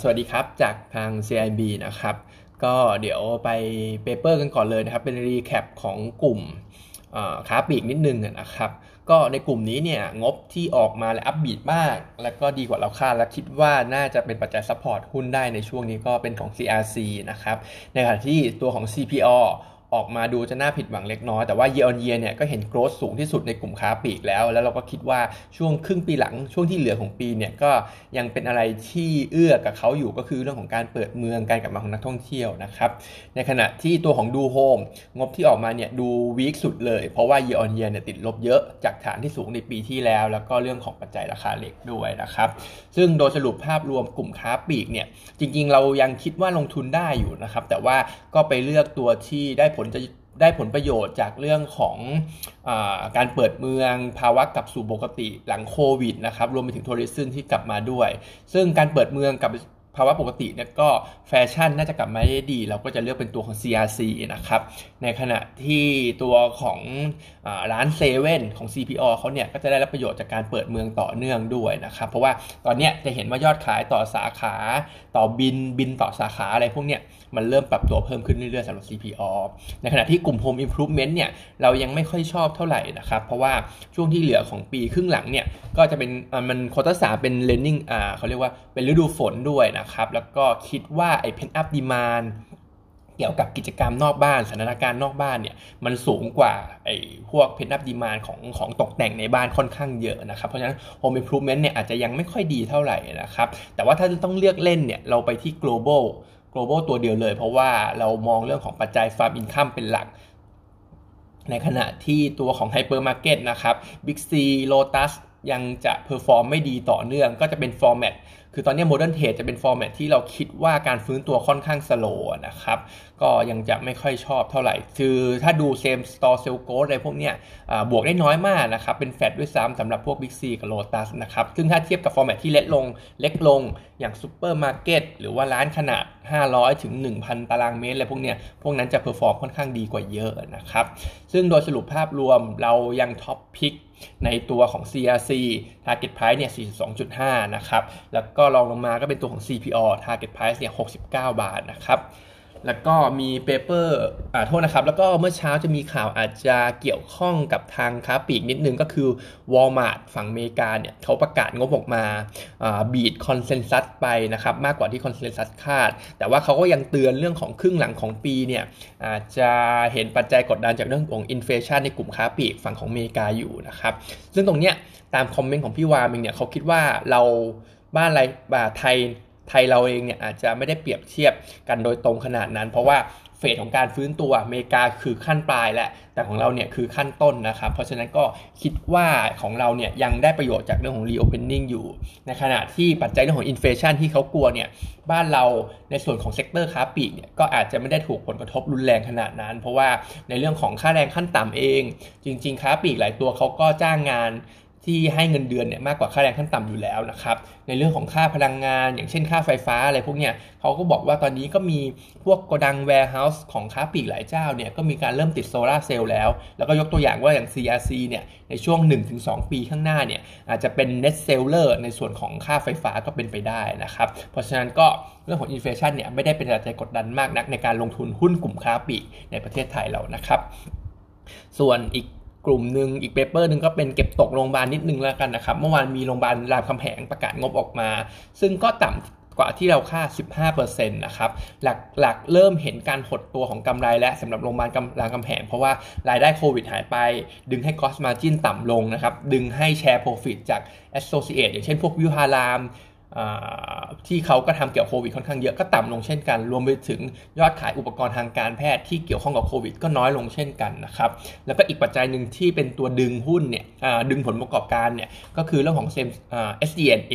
สวัสดีครับจากทาง CIB นะครับ ก็เดี๋ยวไป paper กันก่อนเลยนะครับ เป็น recap ของกลุ่มค้าปลีกนิดนึงนะครับ ก็ในกลุ่มนี้เนี่ยงบที่ออกมาและ upbeat มาก แล้วก็ดีกว่าเราคาดและคิดว่าน่าจะเป็นปัจจัย support หุ้นได้ในช่วงนี้ก็เป็นของ CRC นะครับ ในขณะที่ตัวของ CPALL ออกมาดูจะน่าผิดหวังเล็กน้อย แต่ว่า year on year เนี่ยก็เห็น growth สูงที่สุดในกลุ่มค้าปลีกแล้ว แล้วเราก็คิดว่าช่วงครึ่งปีหลังช่วงที่เหลือของปีเนี่ยก็ยังเป็นอะไรที่เอื้อกับเขาอยู่ก็คือเรื่องของการเปิดเมืองการกลับมาของนักท่องเที่ยวนะครับในขณะที่ตัวของดูโฮมงบที่ออกมาเนี่ยดูวีคสุดเลย เพราะว่า year on year เนี่ยติดลบเยอะจากฐานที่สูงในปีที่แล้ว แล้วก็เรื่องของปัจจัยราคาเหล็กด้วยนะครับซึ่งโดยสรุปภาพรวมกลุ่มค้าปลีกเนี่ยจริงๆ เรายังคิดว่าลงทุนได้อยู่นะครับแต่ว่าก็ไปเลือกตัวที่ได้ผลจะได้ผลประโยชน์จากเรื่องของอการเปิดเมืองภาวะกลับสู่ปกติหลังโควิดนะครับรวมไปถึง tourism ที่กลับมาด้วย ซึ่งการเปิดเมืองกับ ภาวะปกติเนี่ยก็แฟชั่นน่าจะกลับมาได้ดี เราก็จะเลือกเป็นตัวของ CRC นะครับ ในขณะที่ตัวของอร้านเซเว่นของ CPALL เขาเนี่ยก็จะได้รับประโยชน์จากการเปิดเมืองต่อเนื่องด้วยนะครับ เพราะว่าตอนนี้จะเห็นว่ายอดขายต่อสาขาต่อบิลบิลต่อสาขาอะไรพวกเนี้ยมันเริ่มปรับตัวเพิ่มขึ้นเรื่อยๆสำหรับ CPALL ในขณะที่กลุ่ม Home Improvement เนี่ยเรายังไม่ค่อยชอบเท่าไหร่นะครับ เพราะว่าช่วงที่เหลือของปีครึ่งหลังเนี่ยก็จะเป็นมันโคตรสาเป็น learning อ่าเขาเรียกว่าเป็นฤดูฝนด้วยนะครับ แล้วก็คิดว่าไอ้ pent up demand เกี่ยวกับกิจกรรมนอกบ้านสถานการณ์นอกบ้านเนี่ยมันสูงกว่าไอ้พวกเพนนับดีมานของของตกแต่งในบ้านค่อนข้างเยอะนะครับ เพราะฉะนั้น Home Improvement เนี่ยอาจจะยังไม่ค่อยดีเท่าไหร่นะครับ แต่ว่าถ้าต้องเลือกเล่นเนี่ยเราไปที่ global Global ตัวเดียวเลย เพราะว่าเรามองเรื่องของปัจจัย farm income เป็นหลัก ในขณะที่ตัวของ hypermarket นะครับ Big C Lotus ยังจะ perform ไม่ดีต่อเนื่อง ก็จะเป็น format คือตอนนี้ modern trade จะเป็น format ที่เราคิดว่าการฟื้นตัวค่อนข้าง slow นะครับ ก็ยังจะไม่ค่อยชอบเท่าไหร่ คือถ้าดู same store sales growth อะไรพวกเนี้ยบวกได้น้อยมากนะครับ เป็นแฟดด้วยซ้ำสำหรับพวกบิ๊กซีกับโลตัสนะครับ ซึ่งถ้าเทียบกับ format ที่เล็กลงเล็กลง อย่างซูเปอร์มาร์เก็ตหรือว่าร้านขนาด 500 ถึง 1,000 ตารางเมตรอะไรพวกเนี้ยพวกนั้นจะ perform ค่อนข้างดีกว่าเยอะนะครับ ซึ่งโดยสรุปภาพรวมเรายัง top pick ในตัวของ CRC Target Price เนี่ย 42.5 นะครับ แล้วก็รองลงมาก็เป็นตัวของ CPALL Target Price เนี่ย 69 บาทนะครับ แล้วก็มี paper อ่าโทษนะครับ แล้วก็เมื่อเช้าจะมีข่าวอาจจะเกี่ยวข้องกับทางค้าปลีกนิดนึงก็คือ Walmart ฝั่งอเมริกาเนี่ยเขาประกาศงบออกมาอ่า beat consensus ไปนะครับ มากกว่าที่ consensus คาด แต่ว่าเขาก็ยังเตือนเรื่องของครึ่งหลังของปีเนี่ยอาจจะเห็นปัจจัยกดดันจากเรื่องของ inflation ในกลุ่มค้าปลีกฝั่งของอเมริกาอยู่นะครับ ซึ่งตรงเนี้ยตามคอมเมนต์ของพี่วามิงเนี่ยเขาคิดว่าเราบ้านไรบาไทย ไทยเราเองเนี่ยอาจจะไม่ได้เปรียบเทียบกันโดยตรงขนาดนั้น เพราะว่า phase ของการฟื้นตัวอเมริกาคือขั้นปลายแหละ แต่ของเราเนี่ยคือขั้นต้นนะครับ เพราะฉะนั้นก็คิดว่าของเราเนี่ยยังได้ประโยชน์จากเรื่องของ reopening อยู่ ในขณะที่ปัจจัยเรื่องของ inflation ที่เขากลัวเนี่ยบ้านเราในส่วนของ sector ค้าปลีกเนี่ยก็อาจจะไม่ได้ถูกผลกระทบรุนแรงขนาดนั้น เพราะว่าในเรื่องของค่าแรงขั้นต่ำเอง จริง ๆ ค้าปลีกหลายตัวเขาก็จ้างงาน ที่ให้เงินเดือนเนี่ยมากกว่าค่าแรงขั้นต่ำอยู่แล้วนะครับในเรื่องของค่าพลังงาน อย่างเช่นค่าไฟฟ้าอะไรพวกเนี้ยเขาก็บอกว่าตอนนี้ก็มีพวกโกดัง warehouse ของค้าปลีกหลายเจ้าเนี่ยก็มีการเริ่มติดโซลาร์เซลล์แล้ว แล้วก็ยกตัวอย่างว่าอย่าง CRC เนี่ยในช่วง 1-2 ปีข้างหน้าเนี่ยอาจจะเป็น net seller ในส่วนของค่าไฟฟ้าก็เป็นไปได้นะครับเพราะฉะนั้นก็เรื่องของ inflation เนี่ยไม่ได้เป็นปัจจัยกดดันมากนักในการลงทุนหุ้นกลุ่มค้าปลีกในประเทศไทยเรานะครับ ส่วนอีก กลุ่มหนึ่งอีก paper หนึ่งก็เป็นเก็บตกโรงพยาบาลนิดนึงแล้วกันนะครับ เมื่อวานมีโรงพยาบาลรามคำแหงประกาศงบออกมา ซึ่งก็ต่ำกว่าที่เราคาด 15%นะครับหลักหลักเริ่มเห็นการหดตัวของกำไรและสำหรับโรงพยาบาลรามคำแหงเพราะว่ารายได้โควิดหายไป ดึงให้ cost margin ต่ำลงนะครับ ดึงให้แชร์ profit จาก associate อย่างเช่นพวกวิวฮาราม ที่เขาก็ทำเกี่ยวกับโควิดค่อนข้างเยอะก็ต่ำลงเช่นกัน รวมไปถึงยอดขายอุปกรณ์ทางการแพทย์ที่เกี่ยวข้องกับโควิด ก็น้อยลงเช่นกันนะครับแล้วก็อีกปัจจัยหนึ่งที่เป็นตัวดึงหุ้นเนี่ยดึงผลประกอบการเนี่ยก็คือเรื่องของเซม SDNA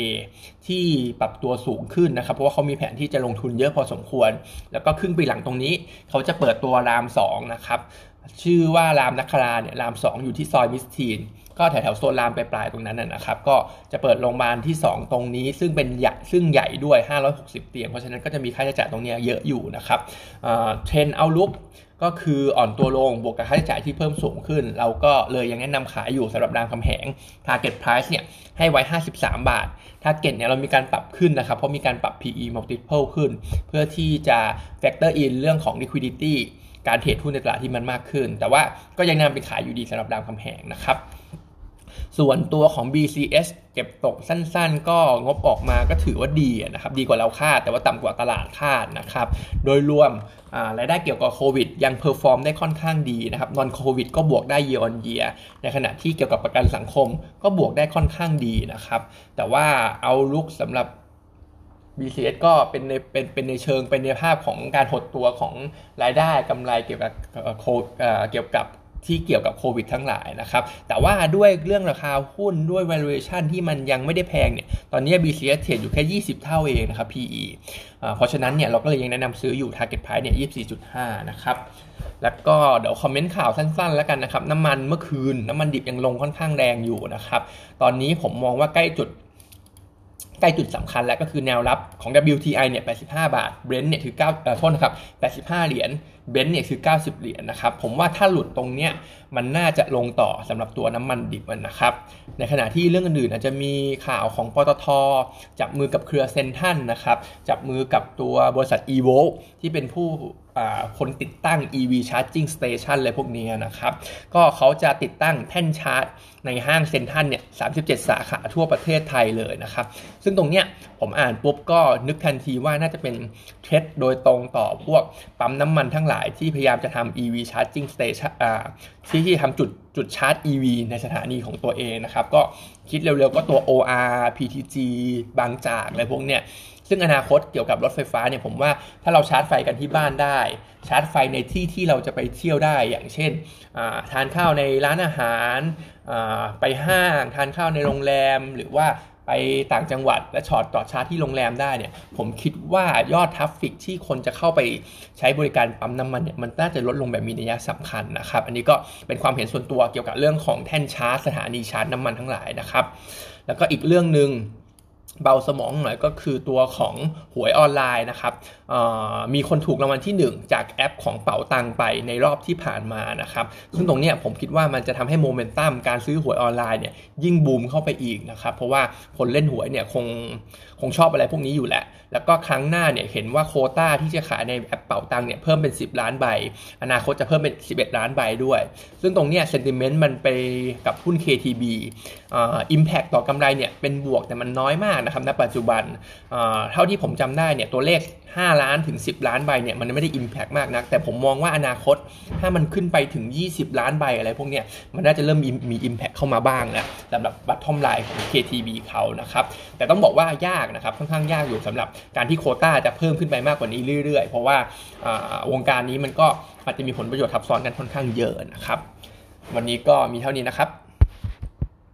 ที่ปรับตัวสูงขึ้นนะครับเพราะว่าเขามีแผนที่จะลงทุนเยอะพอสมควร แล้วก็ครึ่งปีหลังตรงนี้ เขาจะเปิดตัวราม2นะครับ ชื่อว่ารามนัคราเนี่ยราม 2 อยู่ที่ซอยมิสทีน ก็แถวๆโซนรามไปปลายตรงนั้นนะครับ ก็จะเปิดโรงพยาบาลที่ 2 ตรงนี้ ซึ่งเป็นใหญ่ซึ่งใหญ่ด้วย 560 เตียง เพราะฉะนั้นก็จะมีค่าใช้จ่ายตรงนี้เยอะอยู่นะครับเทรนเอาลุกก็คืออ่อนตัวลงบวกกับค่าใช้จ่ายที่เพิ่มสูงขึ้น เราก็เลยยังแนะนำขายอยู่สำหรับรามคำแหง Target Price เนี่ยให้ไว้ 53 บาท Target เนี่ยเรามีการปรับขึ้นนะครับ เพราะมีการปรับ PE multiple ขึ้น เพื่อที่จะ factor in เรื่องของ liquidity การเทรดหุ้นในตลาดที่มันมากขึ้น แต่ว่าก็ยังแนะนำขายอยู่ดีสำหรับรามคำแหงนะครับ ส่วนตัวของ BCH เก็บตกสั้นๆ ก็งบออกมาก็ถือว่าดีนะครับ ดีกว่าเราคาดแต่ว่าต่ำกว่าตลาดคาดนะครับ โดยรวมรายได้เกี่ยวกับโควิดยัง perform ได้ค่อนข้างดีนะครับนอนโควิดก็บวกได้เยออนเยียในขณะที่เกี่ยวกับประกันสังคมก็บวกได้ค่อนข้างดีนะครับ แต่ว่าเอาลุกสำหรับ BCS ก็เป็นในเป็นเป็นในเชิงเป็นในภาพของการหดตัวของรายได้กำไรเกี่ยวกับโคเกี่ยวกับที่เกี่ยวกับโควิดทั้งหลายนะครับ แต่ว่าด้วยเรื่องราคาหุ้นด้วย valuation ที่มันยังไม่ได้แพงเนี่ย ตอนนี้ BCS เทรดอยู่แค่ 20 เท่าเองนะครับ PE เพราะฉะนั้นเนี่ยเราก็เลยยังแนะนำซื้ออยู่ target price เนี่ย 24.5 นะครับ แล้วก็เดี๋ยวคอมเมนต์ข่าวสั้นๆ แล้วกันนะครับ น้ำมันเมื่อคืน น้ำมันดิบยังลงค่อนข้างแรงอยู่นะครับ ตอนนี้ผมมองว่าใกล้จุด ใกล้จุดสำคัญแล้วก็คือแนวรับของ WTI เนี่ย 85 บาท Brent เนี่ยคือ9เอ่อโทษนะครับ 85 เหรียญเบนซ์เนี่ยคือ 90 เหรียญนะครับ ผมว่าถ้าหลุดตรงเนี้ยมันน่าจะลงต่อสำหรับตัวน้ำมันดิบนะครับ ในขณะที่เรื่องอื่นอาจจะมีข่าวของปตท จับมือกับเครือเซนทันนะครับ จับมือกับตัวบริษัท e v o ที่เป็นผู้ คนติดตั้ง EV Charging Station เลยพวกนี้นะครับ ก็เขาจะติดตั้งแท่นชาร์จ ในห้างเซ็นทันเนี่ย 37 สาขาทั่วประเทศไทยเลยนะครับ ซึ่งตรงเนี้ยผมอ่านปุ๊บก็นึกทันทีว่าน่าจะเป็นเทรดโดยตรงต่อพวกปั๊มน้ำมันทั้งหลายที่พยายามจะทำ EV Charging Station ที่ที่ทำจุดจุดชาร์จ EV ในสถานีของตัวเองนะครับ ก็คิดเร็วๆก็ตัว OR PTG บางจากอะไรพวกเนี้ย ซึ่งอนาคตเกี่ยวกับรถไฟฟ้าเนี่ยผมว่าถ้าเราชาร์จไฟกันที่บ้านได้ ชาร์จไฟในที่ที่เราจะไปเที่ยวได้ อย่างเช่นทานข้าวในร้านอาหารไปห้างทานข้าวในโรงแรมหรือว่าไปต่างจังหวัดและจอดต่อชาร์จที่โรงแรมได้เนี่ยผมคิดว่ายอด traffic ที่คนจะเข้าไปใช้บริการปั๊มน้ำมันเนี่ยมันน่าจะลดลงแบบมีนัยสำคัญนะครับ อันนี้ก็เป็นความเห็นส่วนตัวเกี่ยวกับเรื่องของแท่นชาร์จสถานีชาร์จน้ำมันทั้งหลายนะครับ แล้วก็อีกเรื่องหนึ่ง เบาสมองหน่อยก็คือตัวของหวยออนไลน์นะครับมีคนถูกรางวัลที่ 1 จากแอปของเป๋าตังไปในรอบที่ผ่านมานะครับซึ่งตรงนี้ผมคิดว่ามันจะทำให้โมเมนตัมการซื้อหวยออนไลน์เนี่ยยิ่งบูมเข้าไปอีกนะครับเพราะว่าคนเล่นหวยเนี่ยคงคงชอบอะไรพวกนี้อยู่แหละ แล้วก็ครั้งหน้าเนี่ยเห็นว่าโควต้าที่จะขายในแอปเป๋าตังเนี่ยเพิ่มเป็น 10 ล้านใบ อนาคตจะเพิ่มเป็น 11 ล้านใบด้วย ซึ่งตรงนี้เซนติเมนต์มันไปกับหุ้น KTB อิมแพคต่อกำไรเนี่ยเป็นบวกแต่มันน้อยมากนะครับณปัจจุบันเท่าที่ผมจำได้เนี่ยตัวเลข 5 ล้านถึง 10 ล้านใบเนี่ยมันไม่ได้ Impact มากนัก แต่ผมมองว่าอนาคตถ้ามันขึ้นไปถึง 20 ล้านใบอะไรพวกเนี้ยมันน่าจะเริ่มมีมี Impact เข้ามาบ้างแล้วสำหรับบัตทอมไลน์ของ KTB เขานะครับแต่ต้องบอกว่ายากนะครับค่อนข้างยากอยู่สำหรับการที่โคต้าจะเพิ่มขึ้นไปมากกว่านี้เรื่อยๆ เพราะว่าวงการนี้มันก็อาจจะมีผลประโยชน์ทับซ้อนกันค่อนข้างเยอะนะครับ วันนี้ก็มีเท่านี้นะครับ